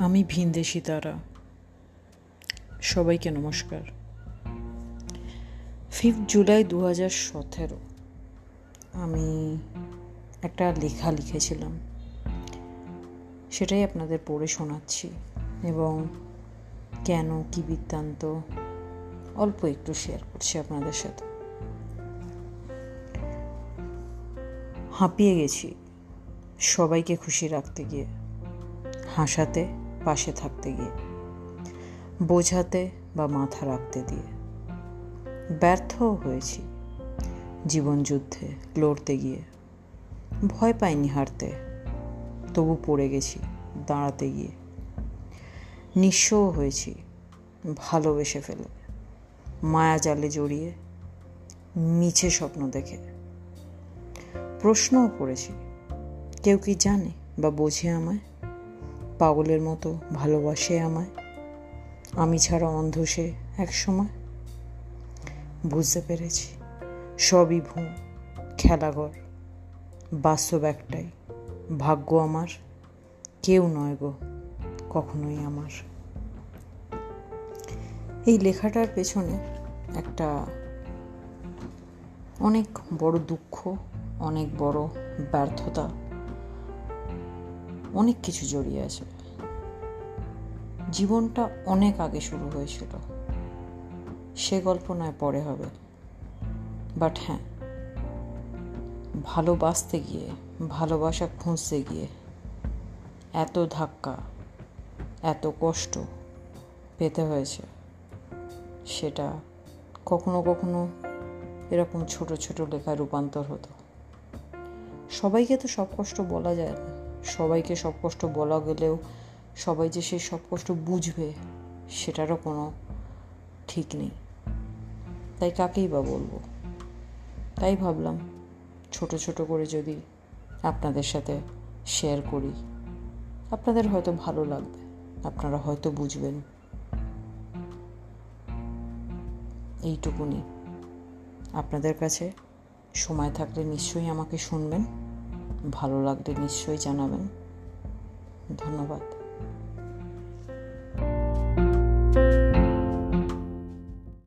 আমি ভিনদেশি তারা। সবাইকে নমস্কার। ফিফথ জুলাই দু হাজার সতেরো, আমি একটা লেখা লিখেছিলাম। সেটাই আপনাদের পড়ে শোনাচ্ছি এবং কেন কি বৃত্তান্ত অল্প একটু শেয়ার করছি আপনাদের সাথে। হাঁপিয়ে গেছি সবাইকে খুশি রাখতে গিয়ে, হাসাতে পাশে থাকতে গিয়ে। বোঝাতে বা মাথা রাখতে দিয়ে। ব্যর্থও হয়েছি জীবনযুদ্ধে লড়তে গিয়ে। ভয় পাইনি হারতে, তবু পড়ে গেছি দাঁড়াতে গিয়ে। নিঃস্বও হয়েছি ভালোবেসে ফেলে, মায়া জালে জড়িয়ে, মিছে স্বপ্ন দেখে। প্রশ্নও করেছি, কেউ কি জানে বা বোঝে আমায়? পাগলের মতো ভালোবাসে আমায়। আমি ছাড়া অন্ধ সে এক সময় বুঝতে পেরেছি, সবই ভুঁ খেলাঘর, বাস্তব একটাই। ভাগ্য আমার, কেউ নয় গো, কখনোই আমার। এই লেখাটার পেছনে একটা অনেক বড় দুঃখ, অনেক বড় ব্যর্থতা অনেক কিছু জড়িয়ে আছে। জীবনটা অনেক আগে শুরু হয়েছিল। সে গল্প নয়, পরে হবে। বাট হ্যাঁ ভালোবাসতে গিয়ে, ভালোবাসা খুঁজতে গিয়ে এত ধাক্কা, এত কষ্ট পেতে হয়েছে। সেটা কখনো কখনো এরকম ছোট ছোট লেখায় রূপান্তর হতো। সবাইকে তো সব কষ্ট বলা যায় না। সবাইকে সব কষ্ট বলা গেলেও সবাই যে সেই সব কষ্ট বুঝবে, সেটারও কোনো ঠিক নেই। তাই কাকেই বা বলব? তাই ভাবলাম, ছোট ছোট করে যদি আপনাদের সাথে শেয়ার করি, আপনাদের হয়তো ভালো লাগবে, আপনারা হয়তো বুঝবেন। এইটুকুনি। আপনাদের কাছে সময় থাকলে নিশ্চয়ই আমাকে শুনবেন। ভালো লাগলে নিশ্চয়ই জানাবেন। ধন্যবাদ।